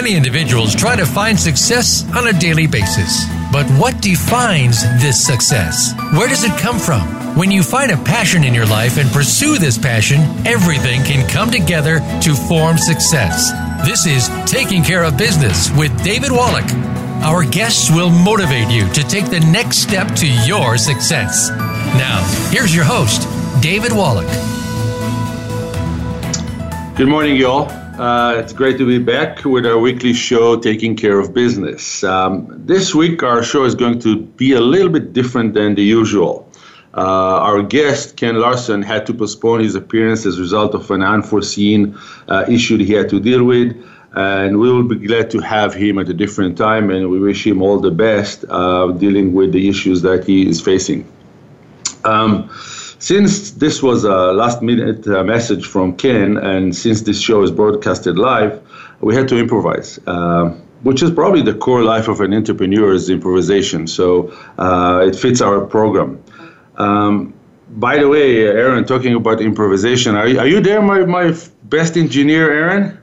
Many individuals try to find success on a daily basis. But what defines this success? Where does it come from? When you find a passion in your life and pursue this passion, everything can come together to form success. This is Taking Care of Business with David Wallach. Our guests will motivate you to take the next step to your success. Now, here's your host, David Wallach. Good morning, y'all. Uh, it's great to be back with our weekly show, Taking Care of Business. Um, this week, our show is going to be a little bit different than the usual. Uh, our guest, Ken Larson, had to postpone his appearance as a result of an unforeseen uh, issue he had to deal with. And we will be glad to have him at a different time, and we wish him all the best uh, dealing with the issues that he is facing. Um, since this was a last minute uh, message from Ken, and since this show is broadcasted live, we had to improvise. Uh, which is probably the core life of an entrepreneur is improvisation. So uh, it fits our program. Um, by the way, Aaron, talking about improvisation, are you, are you there, my, my best engineer, Aaron?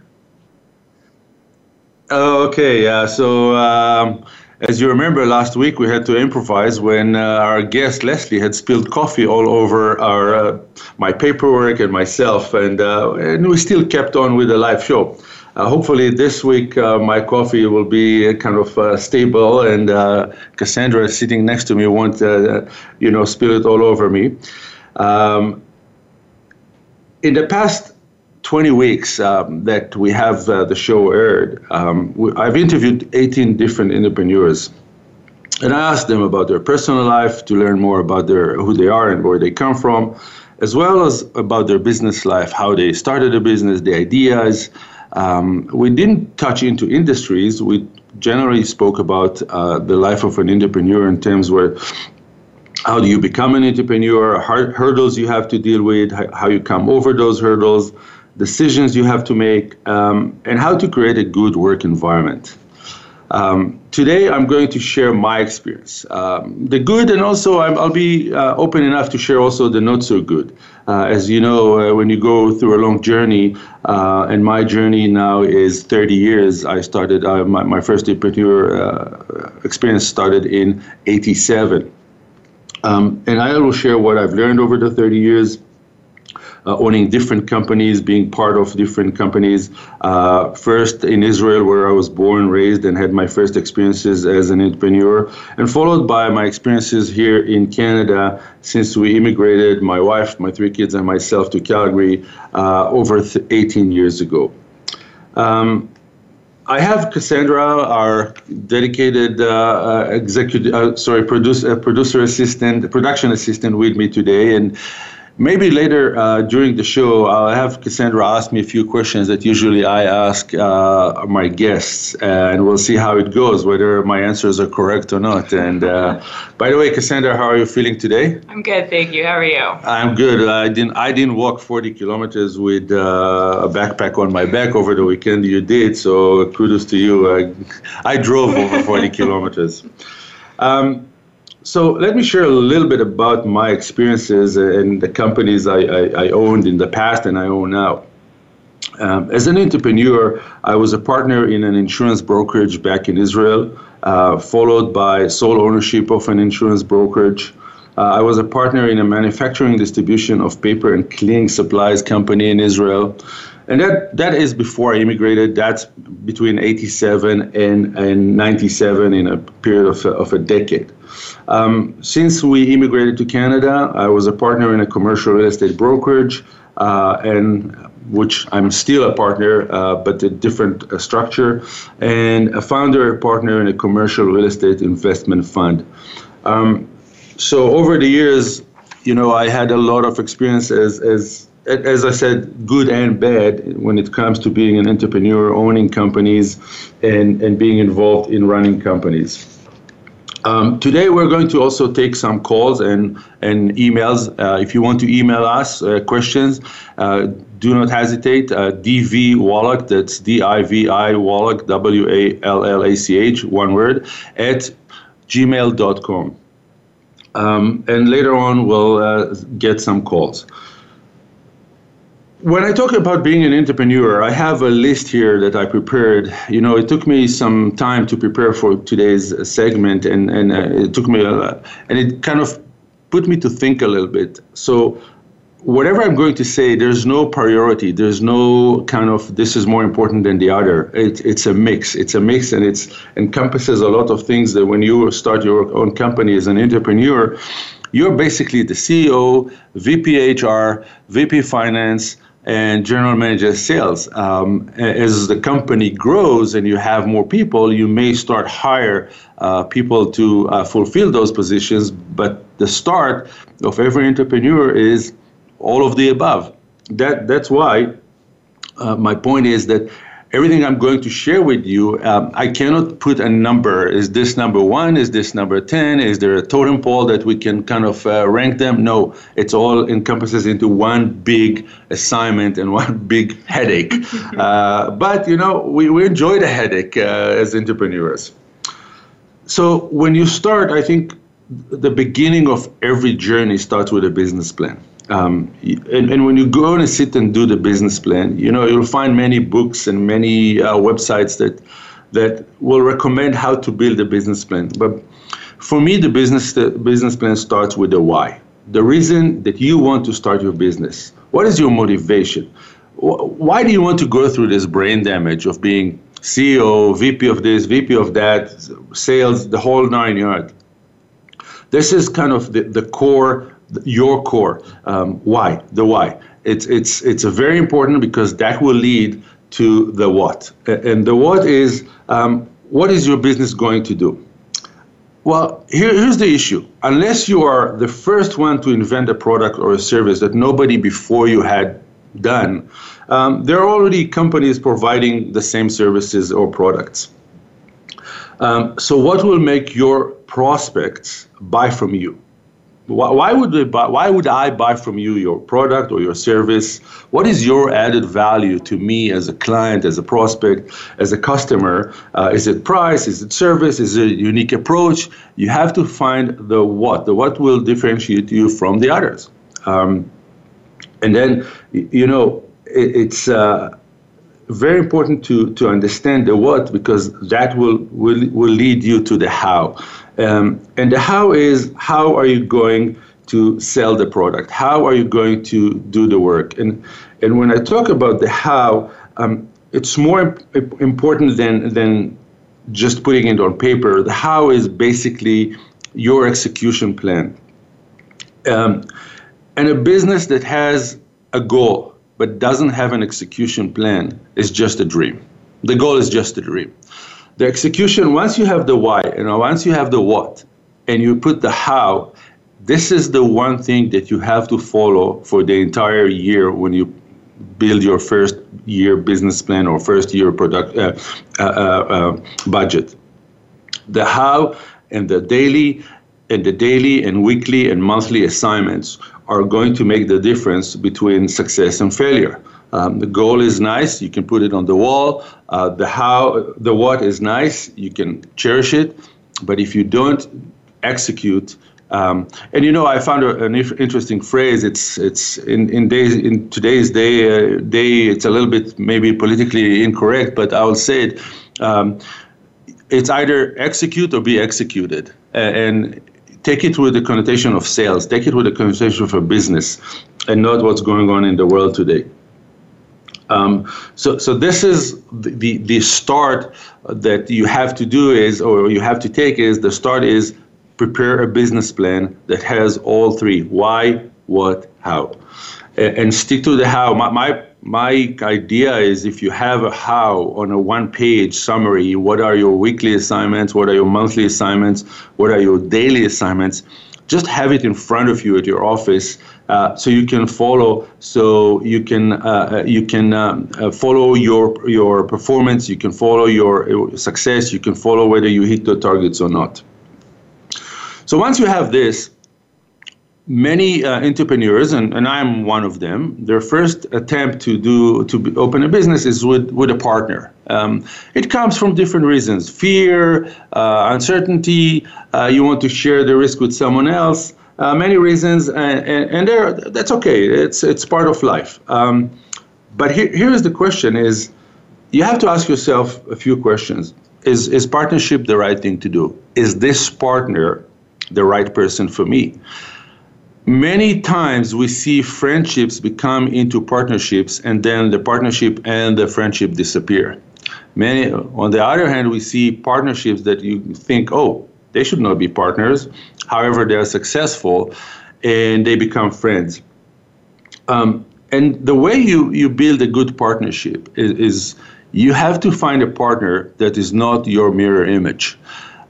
Okay, yeah. So um, as you remember, last week we had to improvise when uh, our guest Leslie had spilled coffee all over our uh, my paperwork and myself, and uh, and we still kept on with the live show. Uh, hopefully, this week uh, my coffee will be kind of uh, stable, and Cassandra sitting next to me won't, you know, spill it all over me. Um, in the past 20 weeks um, that we have uh, the show aired, um, we, I've interviewed 18 different entrepreneurs. And I asked them about their personal life to learn more about their, who they are and where they come from, as well as about their business life, how they started a business, the ideas. Um, we didn't touch into industries. We generally spoke about uh, the life of an entrepreneur in terms where how do you become an entrepreneur, hurdles you have to deal with, how you come over those hurdles, decisions you have to make, um, and how to create a good work environment. Um, today, I'm going to share my experience, um, the good, and also i will be uh, open enough to share also the not so good. Uh, as you know, uh, when you go through a long journey, uh, and my journey now is 30 years. I started uh, my, my first entrepreneur uh, experience started in '87, um, and I will share what I've learned over the 30 years uh, owning different companies, being part of different companies. Uh, first in Israel, where I was born, raised, and had my first experiences as an entrepreneur, and followed by my experiences here in Canada since we immigrated, my wife, my three kids, and myself to Calgary uh, over 18 years ago. Um, I have Cassandra, our dedicated uh, uh executive, uh, sorry, producer, producer assistant, production assistant, with me today, and Maybe later uh, during the show, I'll have Cassandra ask me a few questions that usually I ask uh, my guests, and we'll see how it goes, whether my answers are correct or not. And uh, by the way, Cassandra, how are you feeling today? I'm good, thank you. How are you? I'm good. I didn't. I didn't walk 40 kilometers with uh, a backpack on my back over the weekend. You did, so kudos to you. I, I drove over 40 kilometers. Um, so let me share a little bit about my experiences and the companies I, I, I owned in the past and I own now. Um, as an entrepreneur, I was a partner in an insurance brokerage back in Israel, uh, followed by sole ownership of an insurance brokerage. Uh, I was a partner in a manufacturing distribution of paper and cleaning supplies company in Israel. And that, that is before I immigrated. That's between 87 and, and 97 in a period of of a decade. Um, since we immigrated to Canada, I was a partner in a commercial real estate brokerage, uh, and which I'm still a partner, uh, but a different uh, structure, and a founder partner in a commercial real estate investment fund. Um, so over the years, you know, I had a lot of experience as, as as I said, good and bad when it comes to being an entrepreneur, owning companies, and, and being involved in running companies. Um, today we're going to also take some calls and, and emails. Uh, if you want to email us uh, questions, uh, do not hesitate. Uh, Divi Wallach, that's D-I-V-I Wallach, W-A-L-L-A-C-H, one word, at gmail.com. Um, and later on we'll uh, get some calls. When I talk about being an entrepreneur, I have a list here that I prepared. You know, it took me some time to prepare for today's segment, and and uh, it took me, a, lot, and it kind of put me to think a little bit. So, whatever I'm going to say, there's no priority. There's no kind of this is more important than the other. It, it's a mix. It's a mix, and it encompasses a lot of things that when you start your own company as an entrepreneur, you're basically the CEO, VP HR, VP Finance and general manager sales. Um, as the company grows and you have more people, you may start hire uh, people to uh, fulfill those positions. But the start of every entrepreneur is all of the above. That that's why uh, my point is that everything I'm going to share with you, um, I cannot put a number. Is this number one? Is this number 10? Is there a totem pole that we can kind of uh, rank them? No, it's all encompasses into one big assignment and one big headache. uh, but, you know, we, we enjoy the headache uh, as entrepreneurs. So when you start, I think the beginning of every journey starts with a business plan. Um, and, and, when you go and sit and do the business plan, you know you'll find many books and many uh, websites that that will recommend how to build a business plan. But for me, the business the business plan starts with the why. The reason that you want to start your business. What is your motivation? Why do you want to go through this brain damage of being CEO, VP of this, VP of that, sales, the whole nine yards? This is kind of the, the core your core. Um, why? The why. It's it's it's very important because that will lead to the what. And the what is um, what is your business going to do? Well, here, here's the issue. Unless you are the first one to invent a product or a service that nobody before you had done, um, there are already companies providing the same services or products. Um, so, what will make your prospects buy from you? Why, why would they buy, why would I buy from you your product or your service? What is your added value to me as a client, as a prospect, as a customer? Uh, is it price? Is it service? Is it a unique approach? You have to find the what. The what will differentiate you from the others. Um, and then, you know, it, it's. Uh, very important to, to understand the what because that will, will, will lead you to the how. Um, and how is how are you going to sell the product? How are you going to do the work? And, and when I talk about the how, um, it's more imp- important than, than just putting it on paper. The how is basically your execution plan. Um, and a business that has a goal but doesn't have an execution plan is just a dream. The goal is just a dream. The execution, once you have the why and once you have the what, and you put the how, this is the one thing that you have to follow for the entire year when you build your first year business plan or first year product uh, uh, uh, uh budget. The how and the daily and the daily and weekly and monthly assignments are going to make the difference between success and failure. Um, the goal is nice, you can put it on the wall. Uh, the how, the what is nice, you can cherish it. But if you don't execute, um, and you know, I found a, an interesting phrase. It's it's in, in days in today's day uh, day. It's a little bit maybe politically incorrect, but I will say it. Um, it's either execute or be executed, and take it with the connotation of sales, take it with the connotation of a business, and not what's going on in the world today. Um, so, so this is the, the, start that you have to do is, or you have to take is, the start is prepare a business plan that has all three: why, what, how, and, and stick to the how. My, my my idea is if you have a how on a one page summary, what are your weekly assignments, what are your monthly assignments, what are your daily assignments, just have it in front of you at your office uh, so you can follow so you can uh, uh you can um, uh, follow your your performance you can follow your, success you can follow whether you hit the targets or not so once you have this many uh, entrepreneurs, and, and I'm one of them, their first attempt to do to open a business is with, with a partner. Um, it comes from different reasons: fear, uh, uncertainty. You want to share the risk with someone else. Uh, many reasons, and, and, and that's okay. It's it's part of life. Um, but here, here is the question: is you have to ask yourself a few questions. Is is partnership the right thing to do? Is this partner the right person for me? Many times we see friendships become into partnerships, and then the partnership and the friendship disappear. Many, on the other hand, we see partnerships that you think, oh, they should not be partners. However, they are successful and they become friends. Um, and the way you, you build a good partnership is, is, you have to find a partner that is not your mirror image.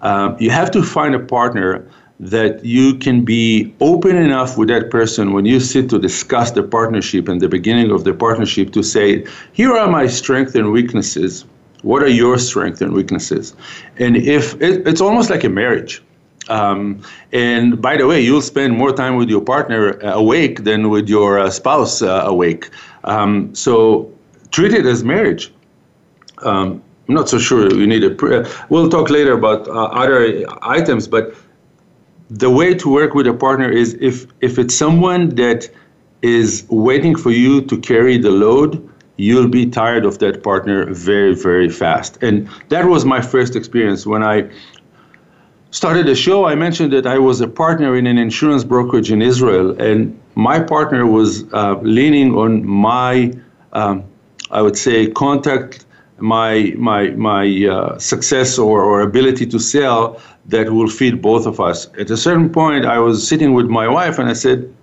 Um, you have to find a partner that you can be open enough with that person when you sit to discuss the partnership and the beginning of the partnership to say, here are my strengths and weaknesses what are your strengths and weaknesses? And if it, it's almost like a marriage. Um, and by the way, you'll spend more time with your partner uh, awake than with your uh, spouse uh, awake. Um, so treat it as marriage. Um, I'm not so sure you need a. Pre- we'll talk later about uh, other items, but the way to work with a partner is if if it's someone that is waiting for you to carry the load you'll be tired of that partner very, very fast. And that was my first experience when I started the show. I mentioned that I was a partner in an insurance brokerage in Israel, and my partner was uh, leaning on my, um, I would say, contact, my my my uh, success or, or ability to sell that will feed both of us. At a certain point, I was sitting with my wife, and I said,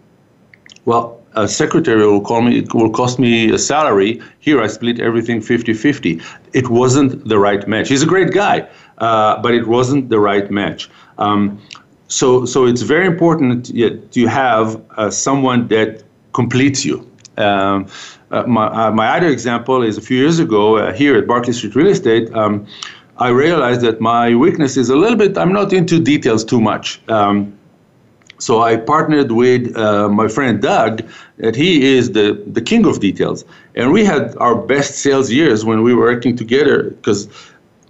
"Well." A secretary will call me it will cost me a salary. Here i split everything 50-50 it wasn't the right match. He's a great guy uh, but it wasn't the right match. Um, so so it's very important to have uh, someone that completes you. Um, uh, my, uh, my other example is a few years ago uh, here at Barclay Street Real Estate um, I realized that my weakness is a little bit I'm not into details too much. Um, so I partnered with uh, my friend Doug, that he is the, the king of details. And we had our best sales years when we were working together because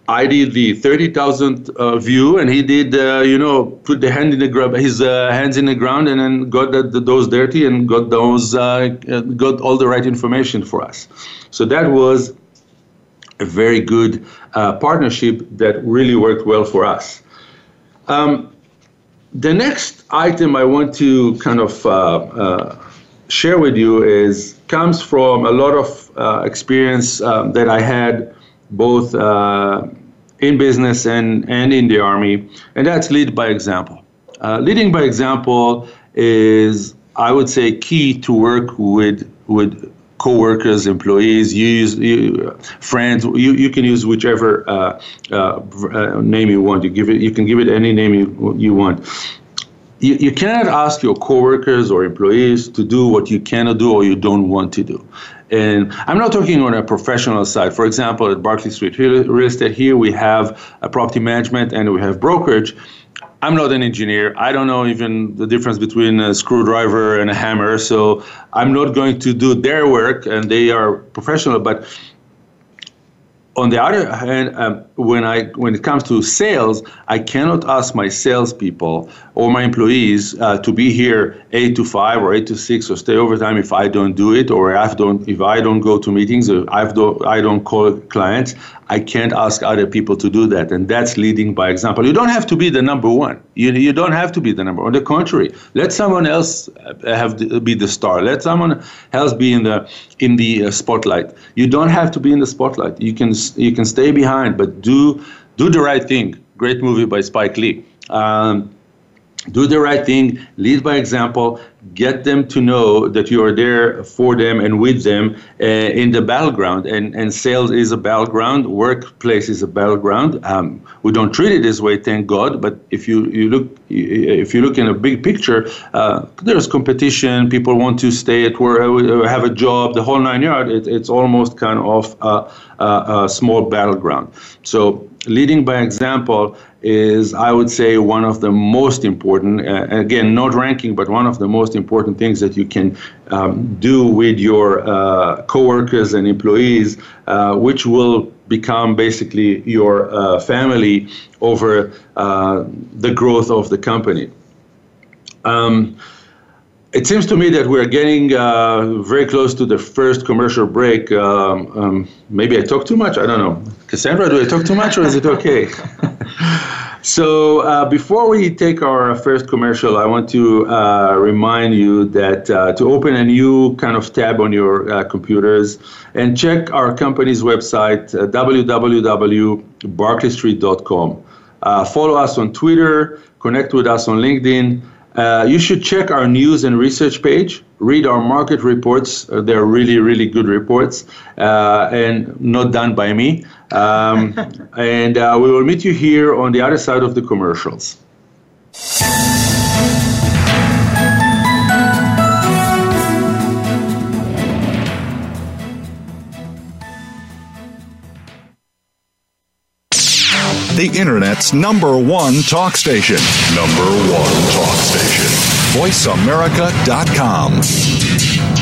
I did the 30,000 uh, view and he did, uh, you know, put the hand in the ground, his uh, hands in the ground and then got the, the, those dirty and got those, uh, got all the right information for us. So that was a very good uh, partnership that really worked well for us. Um, the next item I want to kind of uh, uh, share with you is comes from a lot of uh, experience um, that I had both uh, in business and, and in the army, and that's lead by example. Uh, leading by example is, I would say, key to work with with co-workers, employees, you use you, friends. You, you can use whichever uh, uh, uh, name you want. You give it. You can give it any name you, you want. You, you cannot ask your coworkers or employees to do what you cannot do or you don't want to do. And I'm not talking on a professional side. For example, at Barclay Street Real Estate, here we have a property management and we have brokerage. I'm not an engineer. I don't know even the difference between a screwdriver and a hammer. So I'm not going to do their work, and they are professional. But on the other hand, um, when I when it comes to sales, I cannot ask my salespeople or my employees uh, to be here eight to five or eight to six or stay overtime if I don't do it or if don't if I don't go to meetings or I don't I don't call clients. I can't ask other people to do that, and that's leading by example. You don't have to be the number one. You, you don't have to be the number. On the contrary, let someone else uh, have the, be the star. Let someone else be in the in the uh, spotlight. You don't have to be in the spotlight. You can you can stay behind, but do do the right thing. Great movie by Spike Lee. Um, do the right thing, lead by example, get them to know that you are there for them and with them uh, in the battleground. And, and sales is a battleground, workplace is a battleground. Um, we don't treat it this way, thank God. But if you, you look if you look in a big picture, uh, there's competition. People want to stay at work, uh, have a job, the whole nine yards. It, it's almost kind of a, a, a small battleground. So leading by example is, I would say, one of the most important, uh, again, not ranking, but one of the most important things that you can um, do with your uh, coworkers and employees, uh, which will become basically your uh, family over uh, the growth of the company. Um, it seems to me that we're getting uh, very close to the first commercial break. Um, um, maybe I talk too much. I don't know. Cassandra, do I talk too much or is it okay? so uh, before we take our first commercial, I want to uh, remind you that uh, to open a new kind of tab on your uh, computers and check our company's website, uh, www.barclaystreet.com. follow us on Twitter, connect with us on LinkedIn. Uh, you should check our news and research page. Read our market reports. Uh, they're really, really good reports uh, and not done by me. Um, and uh, we will meet you here on the other side of the commercials. the Internet's number one talk station. Number one talk station. VoiceAmerica.com.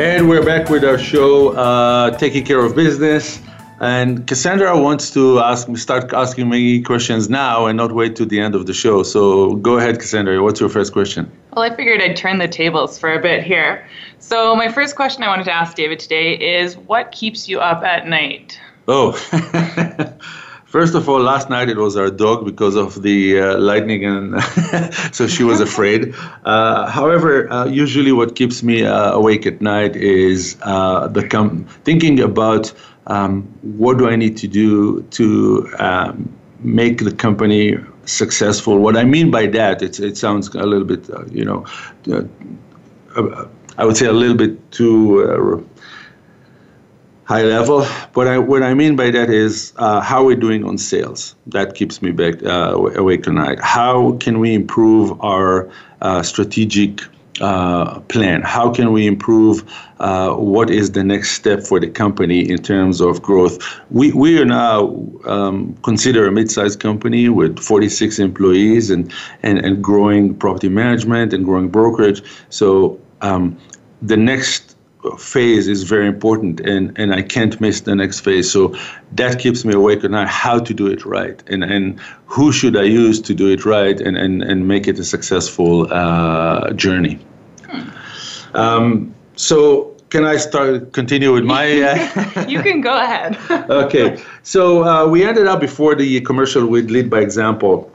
And we're back with our show, uh, Taking Care of Business. And Cassandra wants to ask start asking me questions now and not wait to the end of the show. So go ahead, Cassandra. What's your first question? Well, I figured I'd turn the tables for a bit here. So my first question I wanted to ask David today is, what keeps you up at night? Oh. First of all, last night it was our dog because of the uh, lightning, and so she was afraid. Uh, however, uh, usually what keeps me uh, awake at night is uh, the com- thinking about um, what do I need to do to um, make the company successful? What I mean by that, it sounds a little bit, uh, you know, I would say a little bit too uh, high level. But I, what I mean by that is uh, how we're doing on sales. That keeps me back uh, awake tonight. How can we improve our strategic uh, plan? How can we improve? Uh, what is the next step for the company in terms of growth? We, we are now um, consider a mid-sized company with 46 employees and, and, and growing property management and growing brokerage. So um, the next phase is very important and, and I can't miss the next phase. So that keeps me awake at night, how to do it right and, and who should I use to do it right and, and, and make it a successful uh, journey. Um, so can I start continue with my? Uh... you can go ahead. okay, so uh, we ended up before the commercial with lead by example.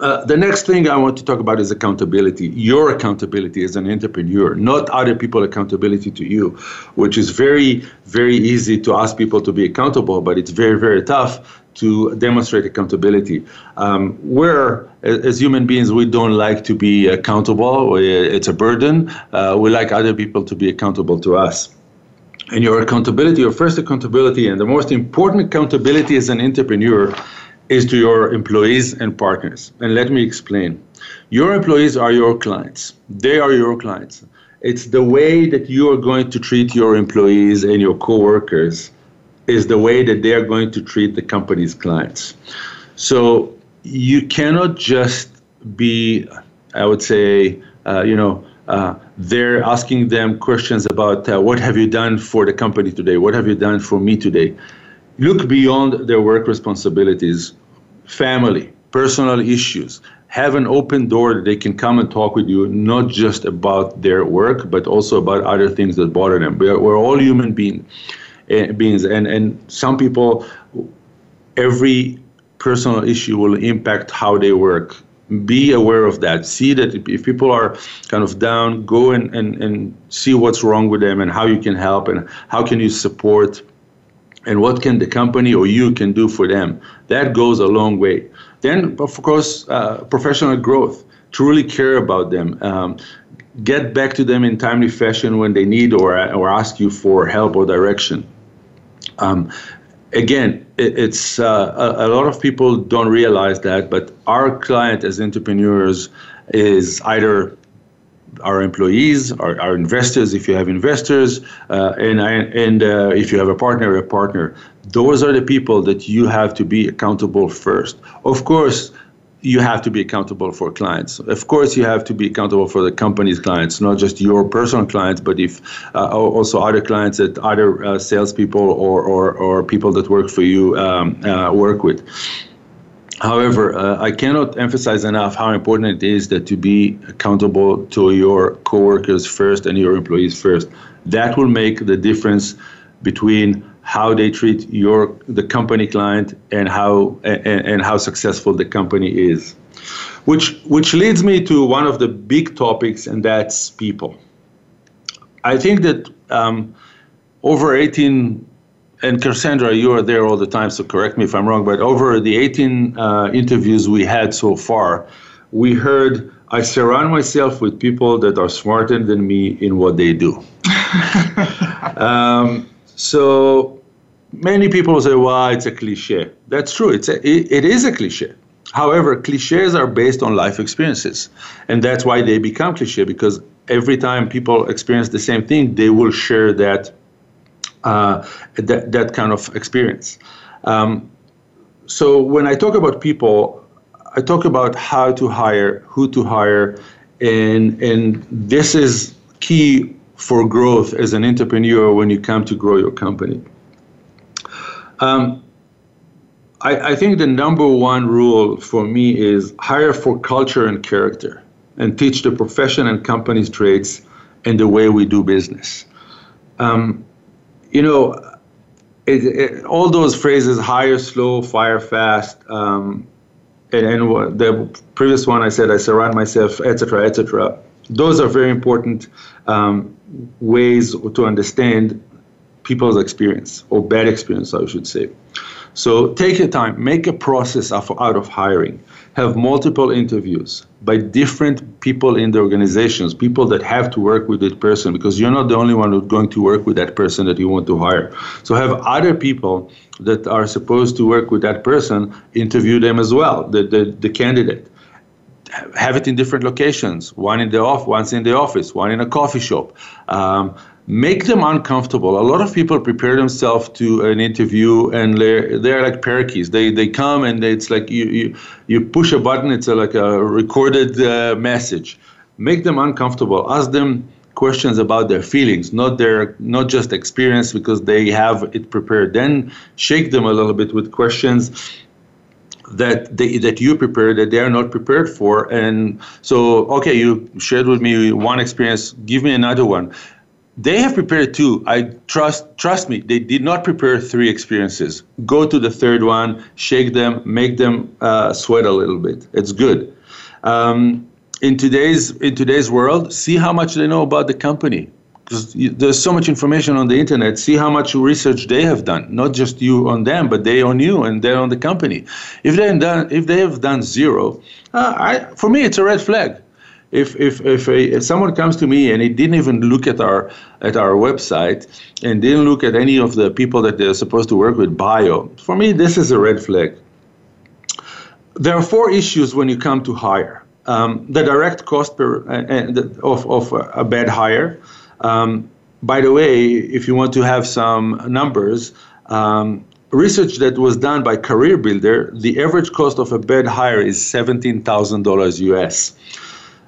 Uh, the next thing I want to talk about is accountability. Your accountability as an entrepreneur, not other people accountability to you, which is very, very easy to ask people to be accountable, but it's very, very tough to demonstrate accountability. Um, where, as human beings, we don't like to be accountable. It's a burden. Uh, we like other people to be accountable to us. And your accountability, your first accountability, and the most important accountability as an entrepreneur is to your employees and partners. And let me explain. Your employees are your clients. They are your clients. It's the way that you are going to treat your employees and your coworkers is the way that they are going to treat the company's clients. So you cannot just be, I would say, uh, you know, uh, they're asking them questions about uh, what have you done for the company today? What have you done for me today? Look beyond their work responsibilities, family, personal issues. Have an open door that they can come and talk with you, not just about their work, but also about other things that bother them. We're, we're all human beings uh, beings. And, and some people, every personal issue will impact how they work. Be aware of that. See that if people are kind of down, go and, and, and see what's wrong with them and how you can help and how can you support and what can the company or you can do for them. That goes a long way. Then, of course, uh, professional growth. Truly care about them. Um, get back to them in timely fashion when they need or, or ask you for help or direction. Um, again, it, it's uh, a, a, lot of people don't realize that, but our client as entrepreneurs is either our employees, our, our investors, if you have investors, uh, and and uh, if you have a partner, a partner. Those are the people that you have to be accountable first. Of course, you have to be accountable for clients. Of course, you have to be accountable for the company's clients, not just your personal clients, but if uh, also other clients that other uh, salespeople or, or, or people that work for you um, uh, work with. However, uh, I cannot emphasize enough how important it is that to be accountable to your coworkers first and your employees first. That will make the difference between how they treat your the company client and how and, and how successful the company is which which leads me to one of the big topics and that's people i think that um, over 18 and cassandra you are there all the time so correct me if i'm wrong but over the 18 uh, interviews we had so far we heard i surround myself with people that are smarter than me in what they do um, so many people say, well, it's a cliche. That's true. It's a, it, it is a cliche. However, cliches are based on life experiences. And that's why they become cliche because every time people experience the same thing, they will share that, uh, that, that kind of experience. Um, so when I talk about people, I talk about how to hire, who to hire, and, and this is key for growth as an entrepreneur when you come to grow your company. Um, I, I think the number one rule for me is hire for culture and character and teach the profession and company's traits and the way we do business. Um, you know, it, it, all those phrases hire slow, fire fast, um, and, and, the previous one I said I surround myself, etc., etc. Those are very important um, ways to understand people's experience or bad experience, I should say. So take your time, make a process of, out of hiring. Have multiple interviews by different people in the organizations, people that have to work with that person, because you're not the only one who's going to work with that person that you want to hire. So have other people that are supposed to work with that person interview them as well, the, the, the candidate have it in different locations one in the off once in the office one in a coffee shop um, make them uncomfortable. A lot of people prepare themselves to an interview and they're, they're like parakeets. They, they come and it's like you, you, you push a button, it's a, like a recorded uh, message. Make them uncomfortable. Ask them questions about their feelings, not their not just experience because they have it prepared. Then shake them a little bit with questions that they, that you prepared that they are not prepared for. And so, okay, you shared with me one experience. Give me another one they have prepared two. I trust trust me. They did not prepare three experiences. Go to the third one, shake them, make them uh, sweat a little bit. It's good. Um, in today's in today's world, see how much they know about the company. Because there's so much information on the internet. See how much research they have done. Not just you on them, but they on you and they on the company. If they done if they have done zero, uh, I, for me it's a red flag if if if, a, if, someone comes to me and he didn't even look at our at our website and didn't look at any of the people that they're supposed to work with bio, for me this is a red flag. There are four issues when you come to hire. Um, the direct cost per, uh, of, of a bad hire. Um, by the way, if you want to have some numbers, um, research that was done by Career Builder, the average cost of a bad hire is $17,000 US.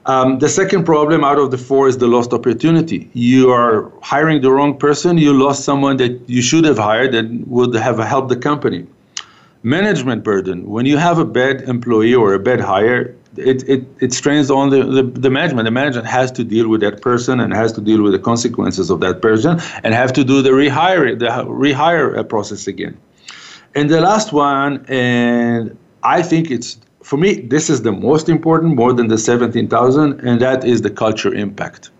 Um, the second problem out of the four is the lost opportunity. You are hiring the wrong person, you lost someone that you should have hired and would have helped the company. Management burden. When you have a bad employee or a bad hire, it, it, it strains on the, the, the management. The management has to deal with that person and has to deal with the consequences of that person and have to do the rehire, the rehire process again. And the last one, and I think it's for me, this is the most important, more than the 17,000, and that is the culture impact.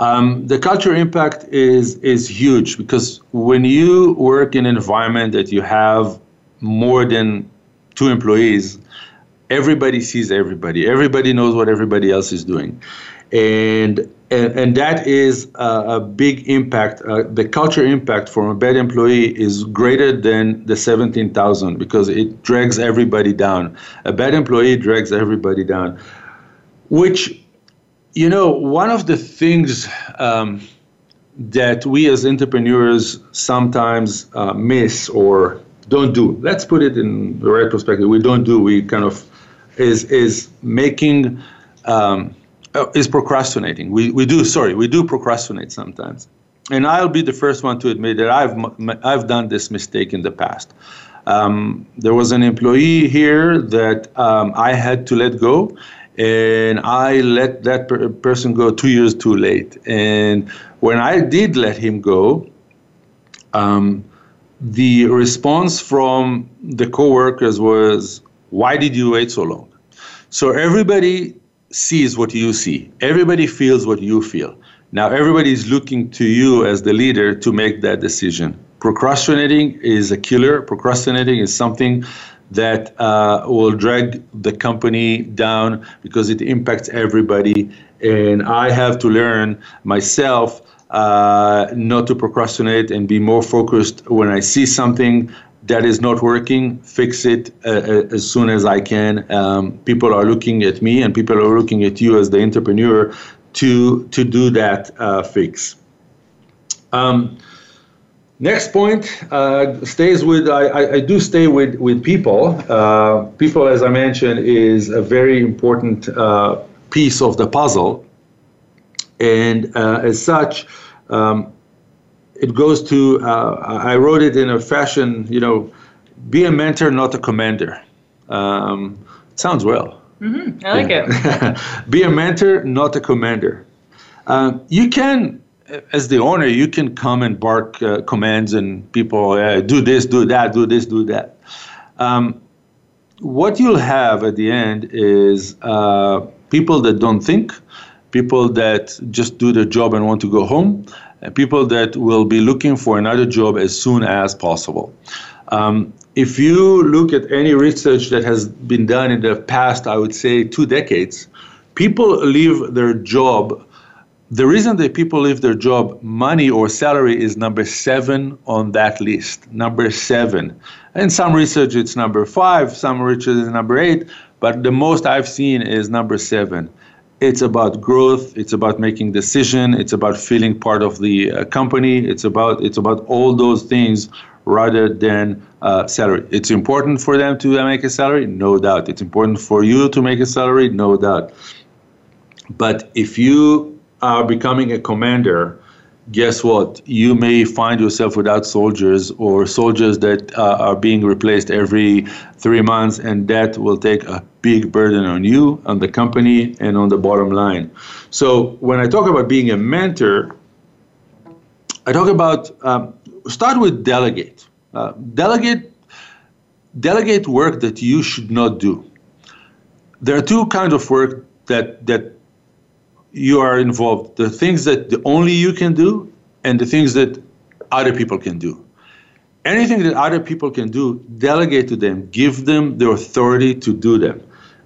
Um, the culture impact is is huge because when you work in an environment that you have more than two employees, everybody sees everybody. Everybody knows what everybody else is doing, and and, and that is a, a big impact. Uh, the culture impact from a bad employee is greater than the 17,000 because it drags everybody down. A bad employee drags everybody down, which, you know, one of the things um, that we as entrepreneurs sometimes uh, miss or don't do. Let's put it in the right perspective. We don't do. We kind of is is making um, is procrastinating. We, we do, sorry, we do procrastinate sometimes. And I'll be the first one to admit that I've, I've done this mistake in the past. Um, there was an employee here that um, I had to let go, and I let that per- person go two years too late. And when I did let him go, um, the response from the coworkers was, "Why did you wait so long?" So everybody sees what you see. Everybody feels what you feel. Now everybody is looking to you as the leader to make that decision. Procrastinating is a killer. Procrastinating is something that uh, will drag the company down because it impacts everybody. And I have to learn myself uh, not to procrastinate and be more focused when I see something that is not working, fix it uh, uh, as soon as I can. Um, people are looking at me and people are looking at you as the entrepreneur to, to do that uh, fix. Um, next point uh, stays with, I, I, do stay with, with people. Uh, people, as I mentioned, is a very important uh, piece of the puzzle. And as such, um, it goes to uh, I wrote it in a fashion, you know, be a mentor, not a commander. Um, sounds well. Mm-hmm. I like yeah. it. be a mentor, not a commander. Um, you can, as the owner, you can come and bark uh, commands and people uh, do this, do that, do this, do that. Um, what you'll have at the end is uh, people that don't think, people that just do their job and want to go home, and people that will be looking for another job as soon as possible. Um, if you look at any research that has been done in the past, I would say two decades, people leave their job. The reason that people leave their job, money or salary, is number seven on that list. Number seven. In some research, it's number five, some research is number eight, but the most I've seen is number seven it's about growth it's about making decision it's about feeling part of the uh, company it's about it's about all those things rather than uh, salary. It's important for them to make a salary no doubt. It's important for you to make a salary no doubt. But if you are becoming a commander guess what? You may find yourself without soldiers or soldiers that uh, are being replaced every three months, and that will take a big burden on you, on the company, and on the bottom line. So, when I talk about being a mentor, I talk about um, start with delegate. Uh, delegate delegate work that you should not do. There are two kinds of work that that you are involved. The things that the only you can do, and the things that other people can do. Anything that other people can do, delegate to them. Give them the authority to do them.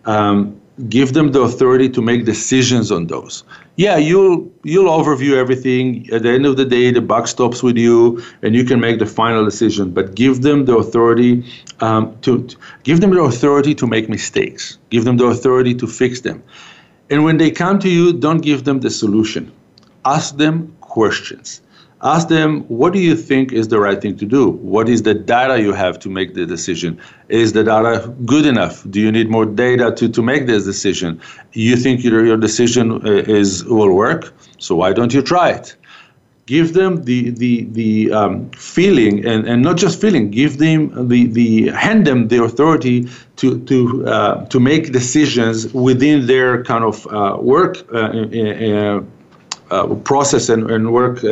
Um, give them the authority to make decisions on those. Yeah, you'll you'll overview everything. At the end of the day, the buck stops with you, and you can make the final decision. But give them the authority um, to, give them the authority to make mistakes. Give them the authority to fix them. And when they come to you, don't give them the solution. Ask them questions. Ask them, what do you think is the right thing to do? What is the data you have to make the decision? Is the data good enough? Do you need more data to, to make this decision? You think your, your decision uh, is will work, so why don't you try it? Give them the the the um, feeling, and, and not just feeling. Give them the the hand them the authority to to uh, to make decisions within their kind of uh, work uh, uh, uh, process and, and work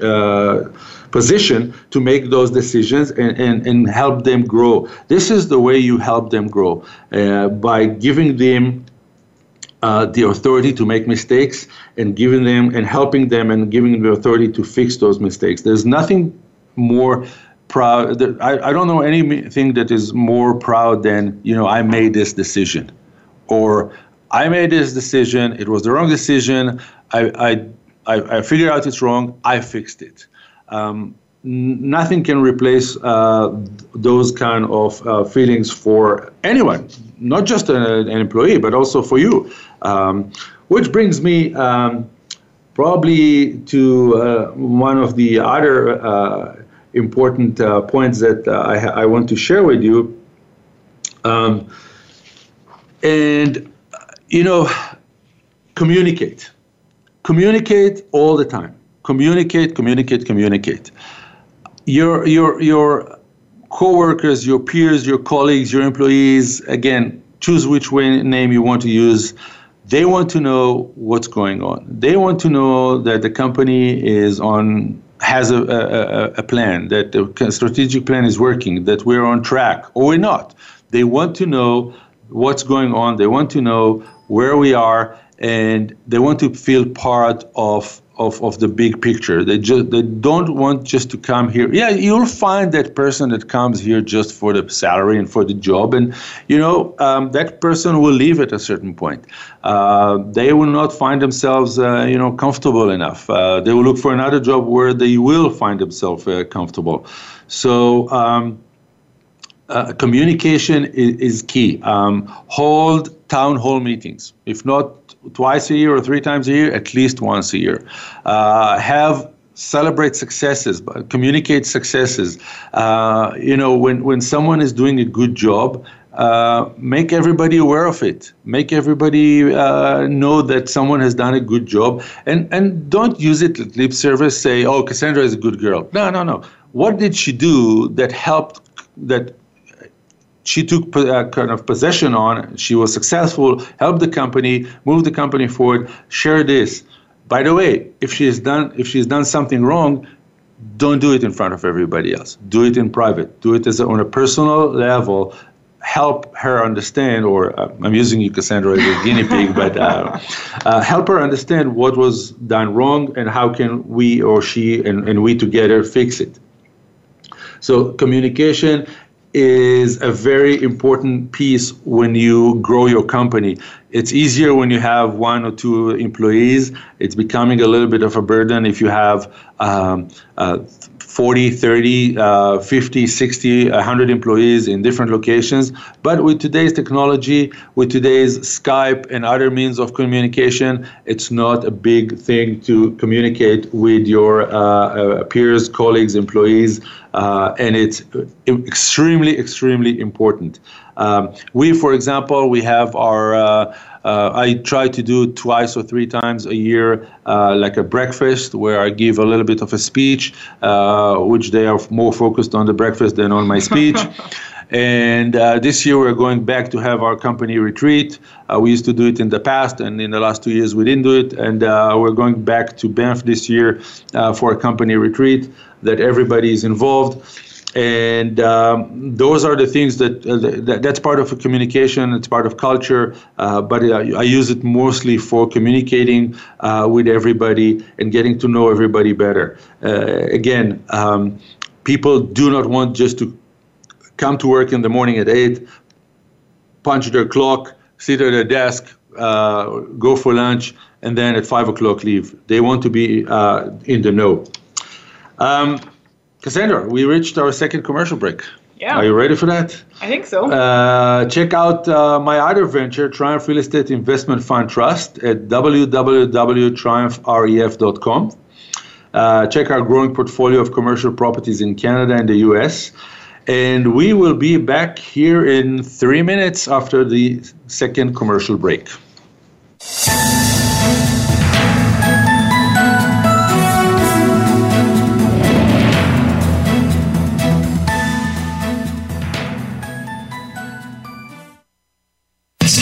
uh, uh, position to make those decisions and, and, and help them grow. This is the way you help them grow by giving them uh, the authority to make mistakes and giving them and helping them and giving them the authority to fix those mistakes. There's nothing more proud. I, I don't know anything that is more proud than you know I made this decision, or I made this decision. It was the wrong decision. I, I, I figured out it's wrong. I fixed it. Um, nothing can replace uh, those kind of uh, feelings for anyone, not just a, an employee, but also for you. Um, which brings me um, probably to uh, one of the other uh, important uh, points that uh, I, I, want to share with you. Um, and, you know, communicate communicate all the time. Communicate, communicate, communicate. Your your your coworkers, your peers, your colleagues, your employees, again, choose which way, name you want to use. They want to know what's going on. They want to know that the company is on has a, a, a plan, that the strategic plan is working, that we're on track, or we're not. They want to know what's going on. They want to know where we are and they want to feel part of of, of the big picture. They just they don't want just to come here. Yeah, you'll find that person that comes here just for the salary and for the job, and you know um, that person will leave at a certain point. Uh, they will not find themselves uh, you know comfortable enough. Uh, they will look for another job where they will find themselves uh, comfortable. So. Um, uh, communication is, is key. Um, hold town hall meetings. If not twice a year or three times a year, at least once a year. Uh, have celebrate successes, communicate successes. Uh, you know, when, when someone is doing a good job, uh, make everybody aware of it. Make everybody uh, know that someone has done a good job, and and don't use it lip service. Say, "Oh, Cassandra is a good girl." No, no, no. What did she do that helped that she took uh, kind of possession on. She was successful, helped the company, moved the company forward. Share this. By the way, if she has done if she's done something wrong, don't do it in front of everybody else. Do it in private. Do it as a, on a personal level. Help her understand, or uh, I'm using you, Cassandra, as a guinea pig, but uh, uh, help her understand what was done wrong and how can we or she and, and we together fix it. So communication is a very important piece when you grow your company. It's easier when you have one or two employees. It's becoming a little bit of a burden if you have um, uh, 40, 30, uh, 50, 60, 100 employees in different locations. But with today's technology, with today's Skype and other means of communication, it's not a big thing to communicate with your uh, uh peers, colleagues, employees, uh, and it's extremely, extremely important. Um, we, for example, we have our uh, I try to do twice or three times a year, uh, like a breakfast, where I give a little bit of a speech, uh, which they are more focused on the breakfast than on my speech. And uh, this year we're going back to have our company retreat. Uh, we used to do it in the past, and in the last two years we didn't do it. And uh, we're going back to Banff this year uh, for a company retreat that everybody is involved and um, those are the things that, uh, that, that's part of communication it's part of culture uh, but uh, i use it mostly for communicating uh, with everybody and getting to know everybody better. Uh, again um, people do not want just to come to work in the morning at 8 punch their clock sit at their desk uh, go for lunch and then at 5 o'clock leave. They want to be in the know. Um, Cassandra, we reached our second commercial break. Yeah. Are you ready for that? I think so. Uh, check out uh, my other venture, Triumph Real Estate Investment Fund Trust, at www.triumphref.com. Uh, check our growing portfolio of commercial properties in Canada and the US. And we will be back here in three minutes after the second commercial break.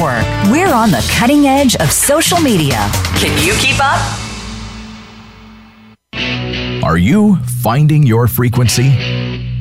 We're on the cutting edge of social media. Can you keep up? Are you finding your frequency?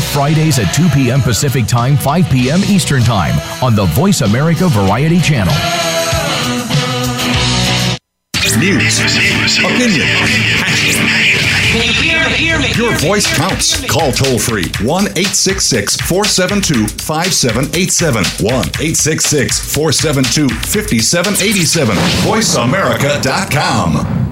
Fridays at 2 p.m. Pacific Time, 5 p.m. Eastern Time on the Voice America Variety Channel. News, opinion, your voice counts. Call toll free 1 866 472 5787. 1 866 472 5787. VoiceAmerica.com.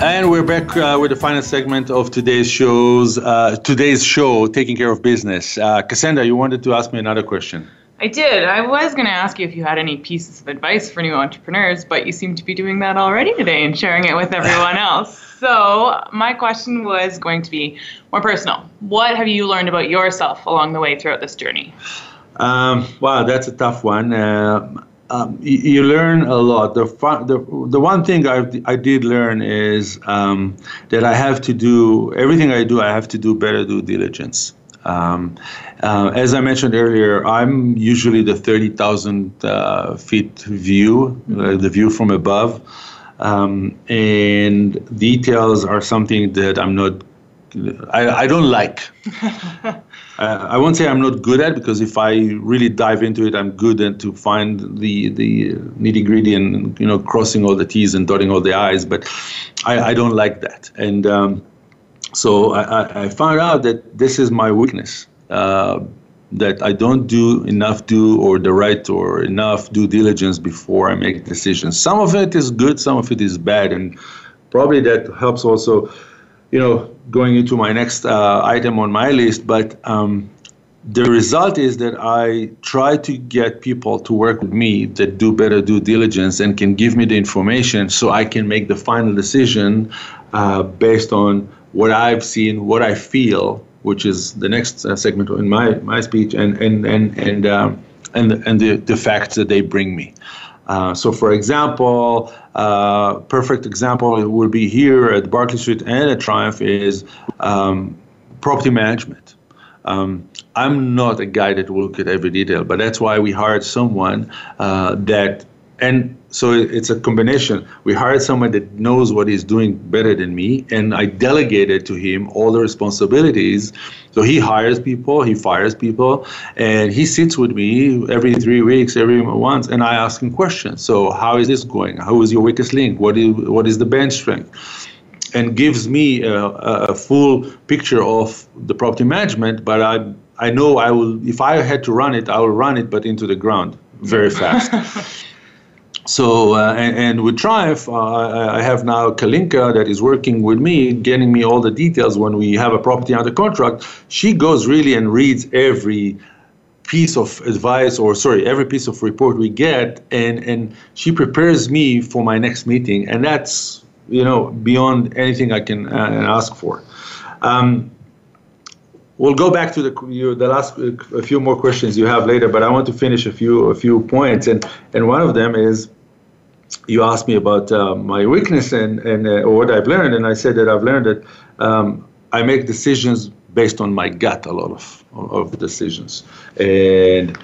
And we're back uh, with the final segment of today's shows. Uh, today's show, taking care of business. Uh, Cassandra, you wanted to ask me another question. I did. I was going to ask you if you had any pieces of advice for new entrepreneurs, but you seem to be doing that already today and sharing it with everyone else. So, my question was going to be more personal. What have you learned about yourself along the way throughout this journey? Um, wow, that's a tough one. Uh, um, you, you, learn a lot. The, fun, the, the one thing I, I did learn is um, that I have to do everything I do, I have to do better due diligence. Um, uh, as I mentioned earlier, I'm usually the 30,000 uh, feet view, uh, the view from above. Um, and details are something that I'm not, I, I don't like. Uh, I won't say I'm not good at because if I really dive into it, I'm good at to find the the nitty gritty and you know crossing all the T's and dotting all the I's. But I, I don't like that, and um, so I, I, found out that this is my weakness. Uh, that I don't do enough do or the right or enough due diligence before I make decisions. Some of it is good, some of it is bad, and probably that helps also you know, going into my next uh, item on my list, but um, the result is that I try to get people to work with me that do better due diligence and can give me the information so I can make the final decision uh, based on what I've seen, what I feel, which is the next uh, segment in my, my speech, and and and and um, and, and the, the facts that they bring me. Uh, so, for example, uh, perfect example it would be here at Barclay Street and at Triumph is um, property management. Um, I'm not a guy that will look at every detail, but that's why we hired someone uh, that, and so it's a combination. We hired someone that knows what he's doing better than me, and I delegated to him all the responsibilities. So he hires people, he fires people, and he sits with me every three weeks, every once, and I ask him questions. So how is this going? How is your weakest link? What is what is the bench strength? And gives me a, a full picture of the property management, but I I know I will if I had to run it, I will run it, but into the ground very fast. So, uh, and, and, with Triumph, uh, I have now Kalinka that is working with me, getting me all the details when we have a property under contract. She goes really and reads every piece of advice or sorry every piece of report we get and and she prepares me for my next meeting and that's you know beyond anything i can uh, ask for um, we'll go back to the you, the last a few more questions you have later but i want to finish a few a few points and and one of them is you asked me about uh, my weakness and, and uh, what I've learned, and I said that I've learned that um, I make decisions based on my gut, a lot of, of decisions. And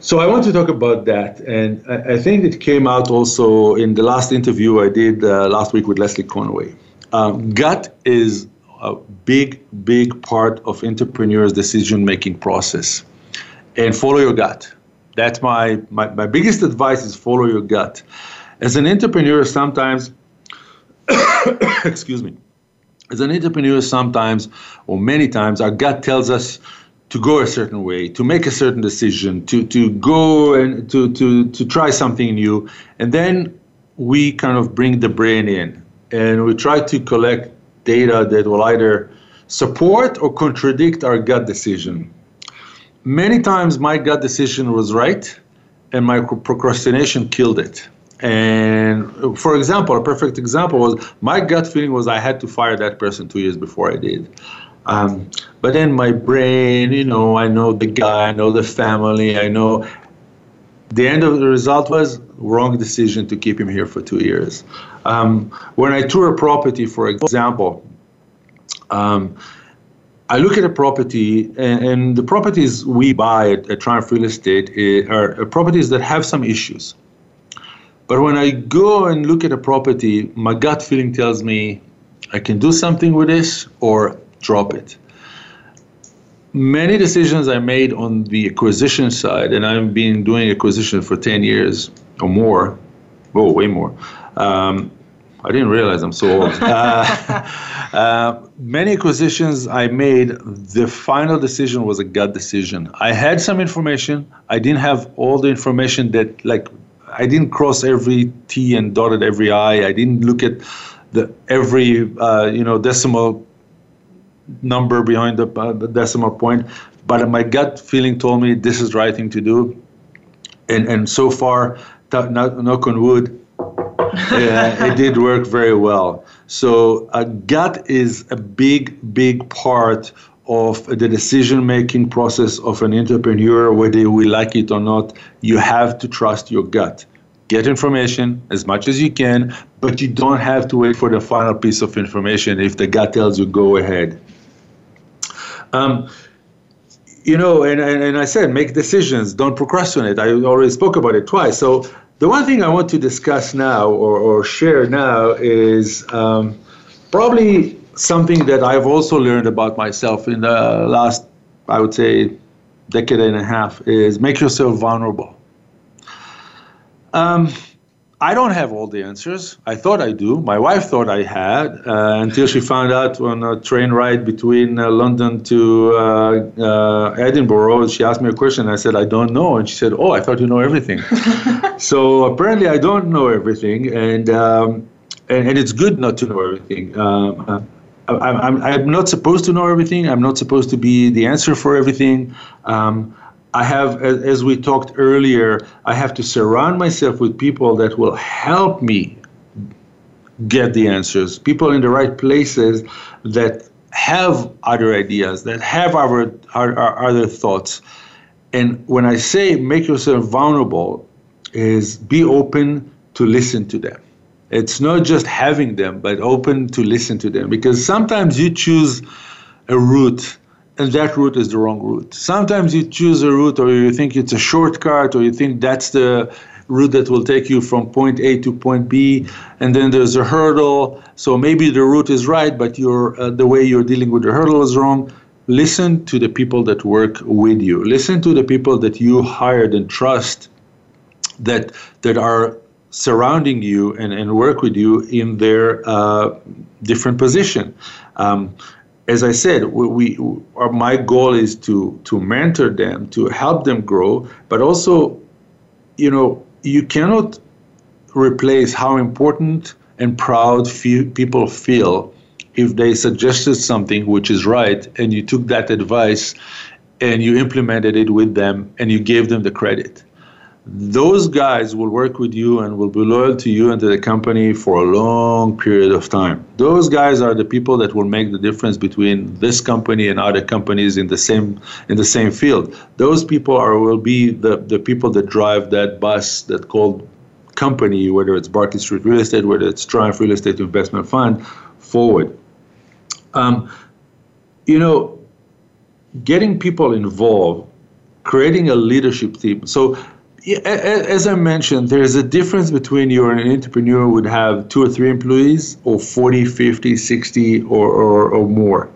so I want to talk about that. And I, I think it came out also in the last interview I did uh, last week with Leslie Conway. Um, gut is a big, big part of entrepreneurs' decision making process. And follow your gut that's my, my, my biggest advice is follow your gut. As an entrepreneur, sometimes, excuse me, as an entrepreneur, sometimes or many times, our gut tells us to go a certain way, to make a certain decision, to, to go and to, to, to try something new. And then we kind of bring the brain in and we try to collect data that will either support or contradict our gut decision many times my gut decision was right and my procrastination killed it. And for example, a perfect example was my gut feeling was I had to fire that person two years before I did. Um, but then my brain, you know, I know the guy, I know the family, I know. The end of the result was wrong decision to keep him here for two years. Um, when I tour a property, for example, um, I look at a property, and, and the properties we buy at, at Triumph Real Estate eh, are, are properties that have some issues. But when I go and look at a property, my gut feeling tells me I can do something with this or drop it. Many decisions I made on the acquisition side, and I've been doing acquisition for 10 years or more, oh, way more. Um, I didn't realize I'm so old. Uh, uh, many acquisitions I made, the final decision was a gut decision. I had some information. I didn't have all the information that, like, I didn't cross every T and dotted every I. I didn't look at the every, uh, you know, decimal number behind the, uh, the decimal point. But my gut feeling told me this is the right thing to do. And, and so far, knock on wood, yeah, it did work very well. So uh, gut is a big, big part of the decision making process of an entrepreneur, whether we like it or not. You have to trust your gut. Get information as much as you can, but you don't have to wait for the final piece of information. If the gut tells you, go ahead. Um, you know, and, and, and I said, make decisions, don't procrastinate. I already spoke about it twice. So the one thing I want to discuss now or, or share now is um, probably something that I've also learned about myself in the last, I would say, decade and a half is make yourself vulnerable. Um, I don't have all the answers. I thought I do. My wife thought I had uh, until she found out on a train ride between uh, London to uh, uh Edinburgh. She asked me a question. I said, I don't know. And she said, Oh, I thought you know everything. so apparently, I don't know everything. And, um, and, and, it's good not to know everything. Um, I'm, I'm, I'm not supposed to know everything. I'm not supposed to be the answer for everything. Um, I have, as we talked earlier, I have to surround myself with people that will help me get the answers. People in the right places that have other ideas, that have other, other thoughts. And when I say make yourself vulnerable, is be open to listen to them. It's not just having them, but open to listen to them. Because sometimes you choose a route and that route is the wrong route. Sometimes you choose a route or you think it's a shortcut or you think that's the route that will take you from point A to point B and then there's a hurdle. So maybe the route is right but you're uh, the way you're dealing with the hurdle is wrong. Listen to the people that work with you. Listen to the people that you hired and trust that that are surrounding you and, and work with you in their uh, different position. Um, as I said, we, we our, my goal is to to mentor them, to help them grow, but also, you know, you cannot replace how important and proud people feel if they suggested something which is right and you took that advice and you implemented it with them and you gave them the credit those guys will work with you and will be loyal to you and to the company for a long period of time. Those guys are the people that will make the difference between this company and other companies in the same in the same field. Those people are will be the, the people that drive that bus that called company, whether it's Barclay Street Real Estate, whether it's Triumph Real Estate Investment Fund, forward. Um, you know, getting people involved, creating a leadership team. So as I mentioned, there's a difference between you're an entrepreneur would have two or three employees or 40, 50, 60 or, or, or more.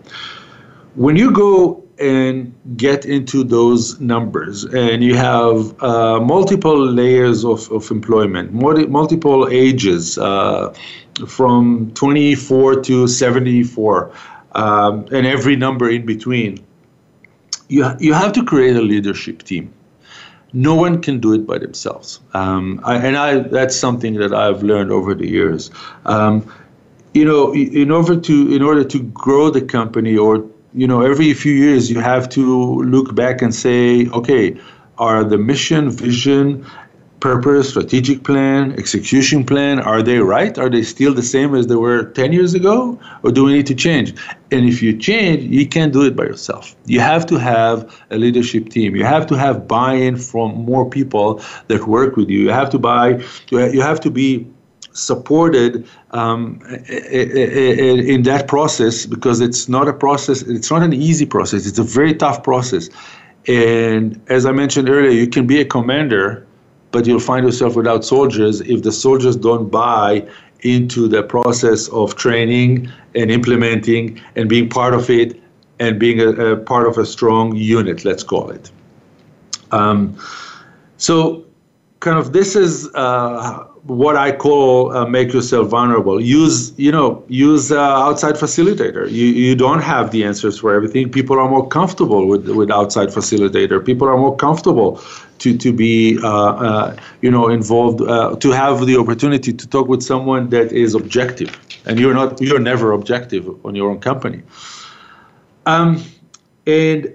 When you go and get into those numbers and you have uh, multiple layers of, of employment, multiple ages uh, from 24 to 74, um, and every number in between, you, you have to create a leadership team no one can do it by themselves. Um, I, and I, that's something that I've learned over the years. Um, you know, in order to in order to grow the company, or you know, every few years you have to look back and say, okay, are the mission, vision, purpose, strategic plan, execution plan, are they right? Are they still the same as they were 10 years ago? Or do we need to change? And if you change, you can't do it by yourself. You have to have a leadership team. You have to have buy-in from more people that work with you. You have to buy, you have to be supported um, in that process because it's not a process, it's not an easy process, it's a very tough process. And as I mentioned earlier, you can be a commander but you'll find yourself without soldiers if the soldiers don't buy into the process of training and implementing and being part of it and being a, a part of a strong unit, let's call it. Um, so, kind of, this is uh, what I call uh, make yourself vulnerable. Use, you know, use uh, outside facilitator. You, you don't have the answers for everything. People are more comfortable with, with outside facilitator. People are more comfortable to, to be, uh, uh, you know, involved, uh, to have the opportunity to talk with someone that is objective. And you're not, you're never objective on your own company. Um, and,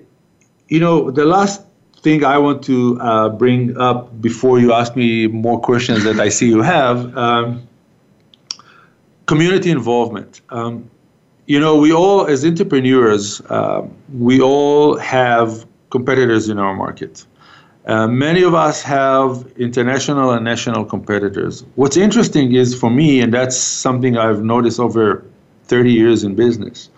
you know, the last thing I want to uh, bring up before you ask me more questions that I see you have um, community involvement. Um, you know, we all, as entrepreneurs, uh, we all have competitors in our market. Uh, many of us have international and national competitors. What's interesting is for me, and that's something I've noticed over 30 years in business,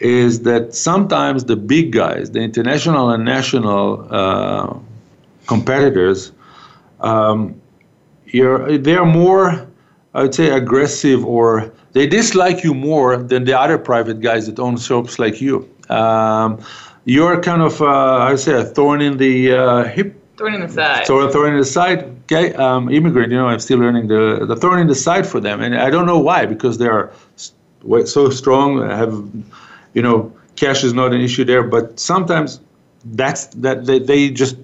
is that sometimes the big guys, the international and national uh, competitors, um, they're more, I would say, aggressive or they dislike you more than the other private guys that own shops like you. Um, you're kind of, uh, I would say, a thorn in the uh, hip. Thorn in the side. So a thorn in the side. Okay, um, immigrant. You know, I'm still learning the the thorn in the side for them, and I don't know why because they are so strong. Have you know, cash is not an issue there, but sometimes that's that they, they just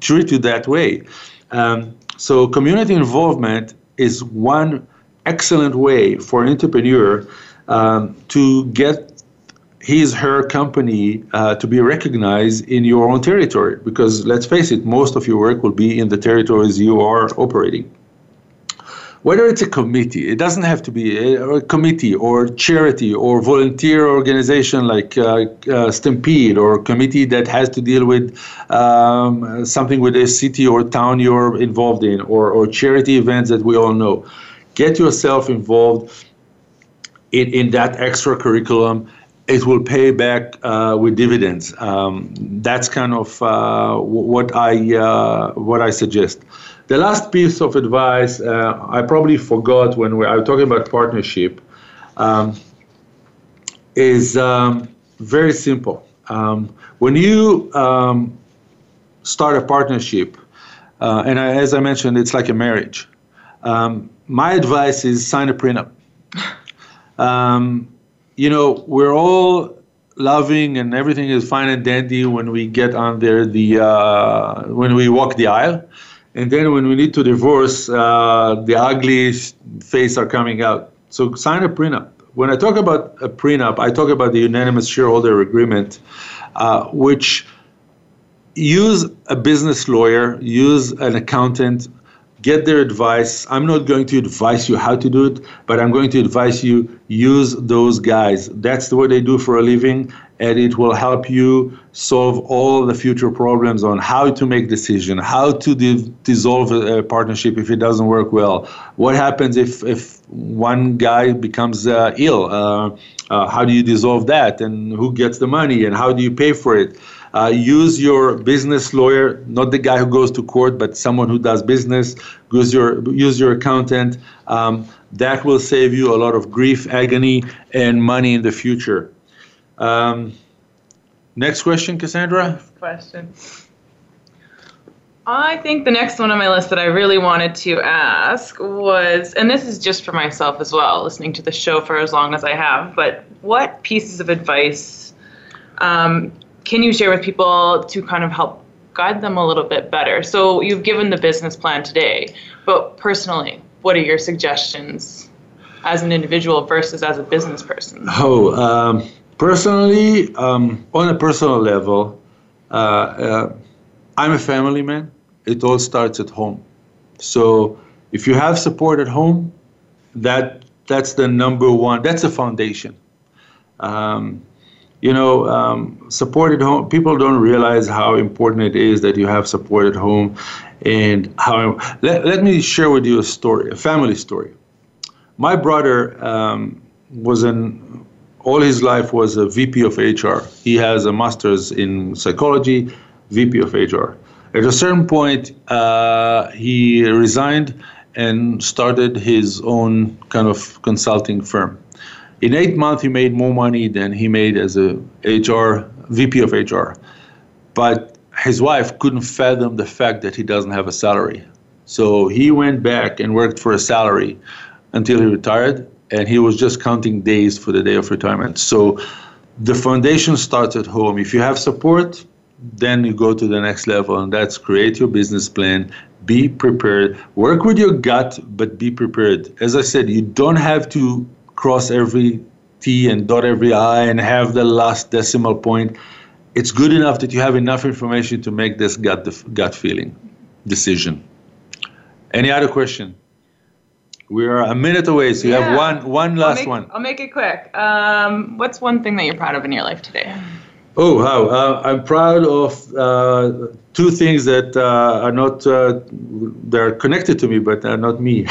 treat you that way. Um, so community involvement is one excellent way for an entrepreneur um, to get his her company uh, to be recognized in your own territory because let's face it most of your work will be in the territories you are operating whether it's a committee it doesn't have to be a, a committee or charity or volunteer organization like uh, uh, stampede or committee that has to deal with um, something with a city or town you're involved in or, or charity events that we all know get yourself involved in, in that extra curriculum it will pay back uh, with dividends. Um, that's kind of uh, what I uh, what I suggest. The last piece of advice uh, I probably forgot when we, I was talking about partnership um, is um, very simple. Um, when you um, start a partnership, uh, and I, as I mentioned, it's like a marriage. Um, my advice is sign a prenup. Um, you know, we're all loving and everything is fine and dandy when we get on there the uh, when we walk the aisle, and then when we need to divorce, uh, the ugly face are coming out. So sign a prenup. When I talk about a prenup, I talk about the unanimous shareholder agreement, uh, which use a business lawyer, use an accountant, get their advice. I'm not going to advise you how to do it, but I'm going to advise you use those guys. That's what they do for a living, and it will help you solve all the future problems on how to make decision, how to di- dissolve a, a, partnership if it doesn't work well. What happens if if one guy becomes uh, ill? Uh, uh, how do you dissolve that, and who gets the money, and how do you pay for it? Uh, use your business lawyer, not the guy who goes to court, but someone who does business. Use your use your accountant. Um, that will save you a lot of grief, agony, and money in the future. Um, next question, Cassandra. Question. I think the next one on my list that I really wanted to ask was, and this is just for myself as well, listening to the show for as long as I have, but what pieces of advice um, can you share with people to kind of help guide them a little bit better? So you've given the business plan today, but personally, what are your suggestions as an individual versus as a business person? Oh, um, personally, um, on a personal level, uh, uh, I'm a family man. It all starts at home. So if you have support at home, that that's the number one. That's the foundation. Um, you know, um, support at home. People don't realize how important it is that you have support at home, and how. Let, let me share with you a story, a family story. My brother um, was an all his life was a VP of HR. He has a master's in psychology, VP of HR. At a certain point, uh, he resigned and started his own kind of consulting firm in eight months he made more money than he made as a HR VP of HR. But his wife couldn't fathom the fact that he doesn't have a salary. So he went back and worked for a salary until he retired, and he was just counting days for the day of retirement. So the foundation starts at home. If you have support, then you go to the next level, and that's create your business plan, be prepared, work with your gut, but be prepared. As I said, you don't have to cross every T and dot every I and have the last decimal point. It's good enough that you have enough information to make this gut, gut feeling decision. Any other question? We are a minute away, so you yeah. have one one last I'll make, one. I'll make it quick. Um, what's one thing that you're proud of in your life today? Oh, wow. Uh, I'm proud of uh, two things that uh, are not, uh, they're connected to me, but are not me.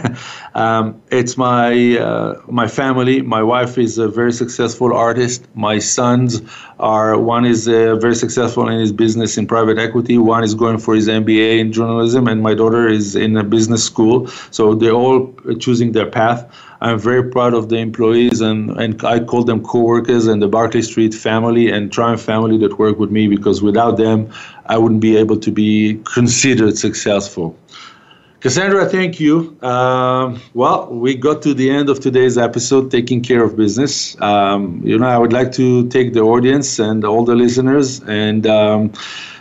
um, it's my, uh, my family. My wife is a very successful artist. My sons are, one is uh, very successful in his business in private equity. One is going for his MBA in journalism, and my daughter is in a business school. So they're all choosing their path. I'm very proud of the employees, and, and I call them co-workers and the Barclay Street family and Triumph family that work with me because without them, I wouldn't be able to be considered successful. Cassandra, thank you. Um, well, we got to the end of today's episode, Taking Care of Business. Um, you know, I would like to take the audience and all the listeners and um,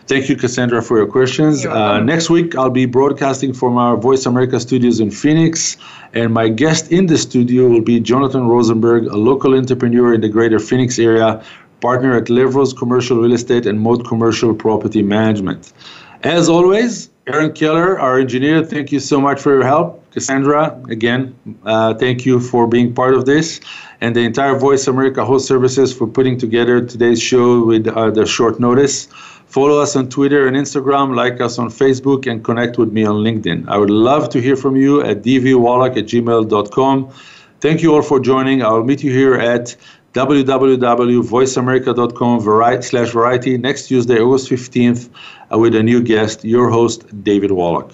Thank you, Cassandra, for your questions. Uh, next week, I'll be broadcasting from our Voice America studios in Phoenix, and my guest in the studio will be Jonathan Rosenberg, a local entrepreneur in the greater Phoenix area, partner at Levros Commercial Real Estate and Mode Commercial Property Management. As always, Aaron Keller, our engineer, thank you so much for your help. Cassandra, again, uh, thank you for being part of this, and the entire Voice America host services for putting together today's show with uh, the short notice. Follow us on Twitter and Instagram, like us on Facebook, and connect with me on LinkedIn. I would love to hear from you at diviwallach at gmail.com. Thank you all for joining. I will meet you here at www.voiceamerica.com slash variety next Tuesday, August 15th, uh, with a new guest, your host, David Wallach.